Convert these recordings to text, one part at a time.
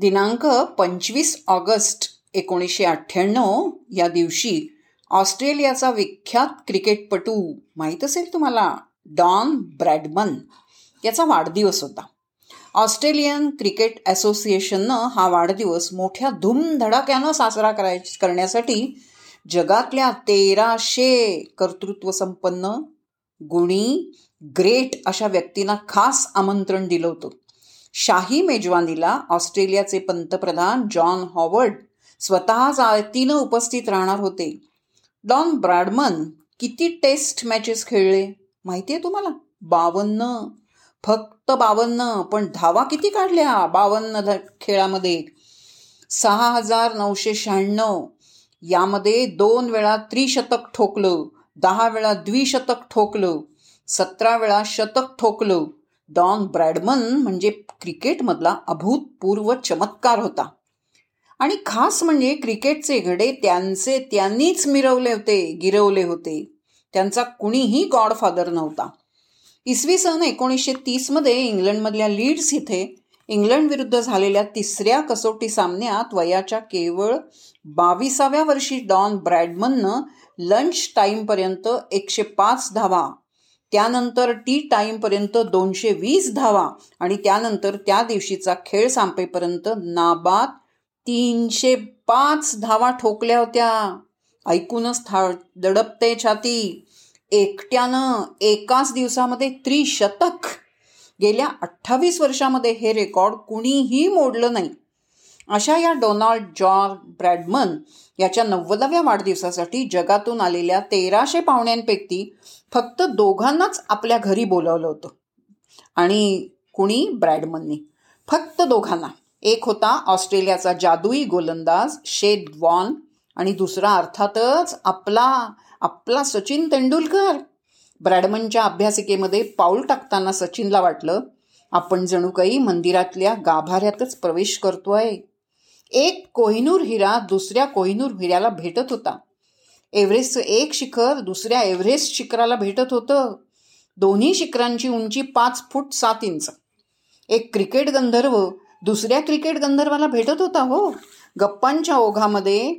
दिनांक पंचवीस ऑगस्ट एकोणीसशे अठ्ठ्याण्णव या दिवशी ऑस्ट्रेलियाचा विख्यात क्रिकेटपटू माहीत असेल तुम्हाला? Don Bradman. याचा वाढदिवस होता. ऑस्ट्रेलियन क्रिकेट असोसिएशननं हा वाढदिवस मोठ्या धूमधडाक्यानं साजरा कराय करण्यासाठी जगातल्या तेराशे कर्तृत्वसंपन्न गुणी ग्रेट अशा व्यक्तींना खास आमंत्रण दिलं होतं. शाही मेजवानीला ऑस्ट्रेलियाचे पंतप्रधान जॉन हॉवर्ड स्वतः जातीनं उपस्थित राहणार होते. डॉन ब्रॅडमन किती टेस्ट मॅचेस खेळले माहिती आहे तुम्हाला? बावन्न. फक्त बावन्न पण धावा किती काढल्या? बावन्न खेळामध्ये. सहा हजार नऊशे शहाण्णव. यामध्ये दोन वेळा त्रिशतक ठोकलं दहा वेळा द्विशतक ठोकलं सतरा वेळा शतक ठोकलं. डॉन ब्रॅडमन म्हणजे क्रिकेटमधला अभूतपूर्व चमत्कार होता. आणि खास म्हणजे क्रिकेटचे घडे त्यांचे त्यांनीच मिरवले होते गिरवले होते. त्यांचा कुणीही गॉडफादर नव्हता. इसवी सन एकोणीसशे तीसमध्ये इंग्लंडमधल्या लीड्स इथे इंग्लंड विरुद्ध झालेल्या तिसऱ्या कसोटी सामन्यात वयाच्या केवळ बावीसाव्या वर्षी डॉन ब्रॅडमननं लंच टाईमपर्यंत एकशे पाच धावा त्यानंतर टी टाईमपर्यंत दोनशे वीस धावा आणि त्यानंतर त्या दिवशीचा खेळ संपेपर्यंत नाबाद तीनशे पाच धावा ठोकल्या होत्या. ऐकूनच था दडपते छाती. एकट्यानं एकाच दिवसामध्ये त्रिशतक. गेल्या अठ्ठावीस वर्षामध्ये हे रेकॉर्ड कुणीही मोडलं नाही. अशा या डोनाल्ड जॉर्ज ब्रॅडमन याच्या नव्वदाव्या वाढदिवसासाठी जगातून आलेल्या तेराशे पाहुण्यांपैकी फक्त दोघांनाच आपल्या घरी बोलावलं होतं. आणि कुणी? ब्रॅडमननी. फक्त दोघांना. एक होता ऑस्ट्रेलियाचा जादुई गोलंदाज शेद वॉन आणि दुसरा अर्थातच आपला आपला सचिन तेंडुलकर. ब्रॅडमनच्या अभ्यासिकेमध्ये पाऊल टाकताना सचिनला वाटलं आपण जणू काही मंदिरातल्या गाभाऱ्यातच प्रवेश करतोय. एक कोहिनूर हिरा दुसऱ्या कोहिनूर हिऱ्याला भेटत होता. एव्हरेस्टचं एक शिखर दुसऱ्या एव्हरेस्ट शिखराला भेटत होतं. दोन्ही शिखरांची उंची पाच फूट सात इंच. एक क्रिकेट गंधर्व दुसऱ्या क्रिकेट गंधर्वाला भेटत होता हो. गप्पांच्या ओघामध्ये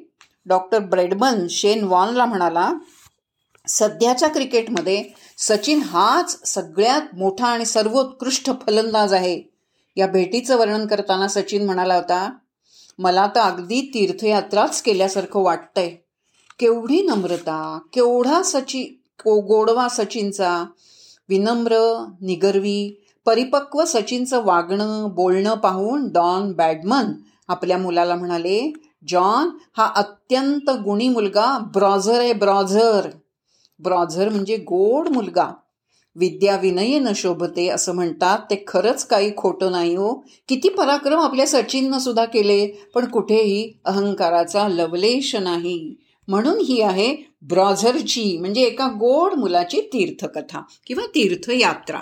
डॉक्टर ब्रेडमन शेन वॉनला म्हणाला सध्याच्या क्रिकेटमध्ये सचिन हाच सगळ्यात मोठा आणि सर्वोत्कृष्ट फलंदाज आहे. या भेटीचं वर्णन करताना सचिन म्हणाला होता मला तर अगदी तीर्थयात्राच केल्यासारखं वाटतंय. केवढी नम्रता केवढा सची गोडवा सचिनचा विनम्र निगर्वी परिपक्व सचिनचं वागणं बोलणं पाहून डॉन बॅडमन आपल्या मुलाला म्हणाले जॉन हा अत्यंत गुणी मुलगा ब्रॉझर आहे ब्रॉझर. ब्रॉझर म्हणजे गोड मुलगा. विद्या विनयेनं शोभते असं म्हणतात. ते खरंच काही खोटं नाही हो. किती पराक्रम आपल्या सचिननं सुद्धा केले पण कुठेही अहंकाराचा लवलेश नाही. म्हणून ही आहे ब्रॉझरची म्हणजे एका गोड मुलाची तीर्थकथा किंवा तीर्थयात्रा.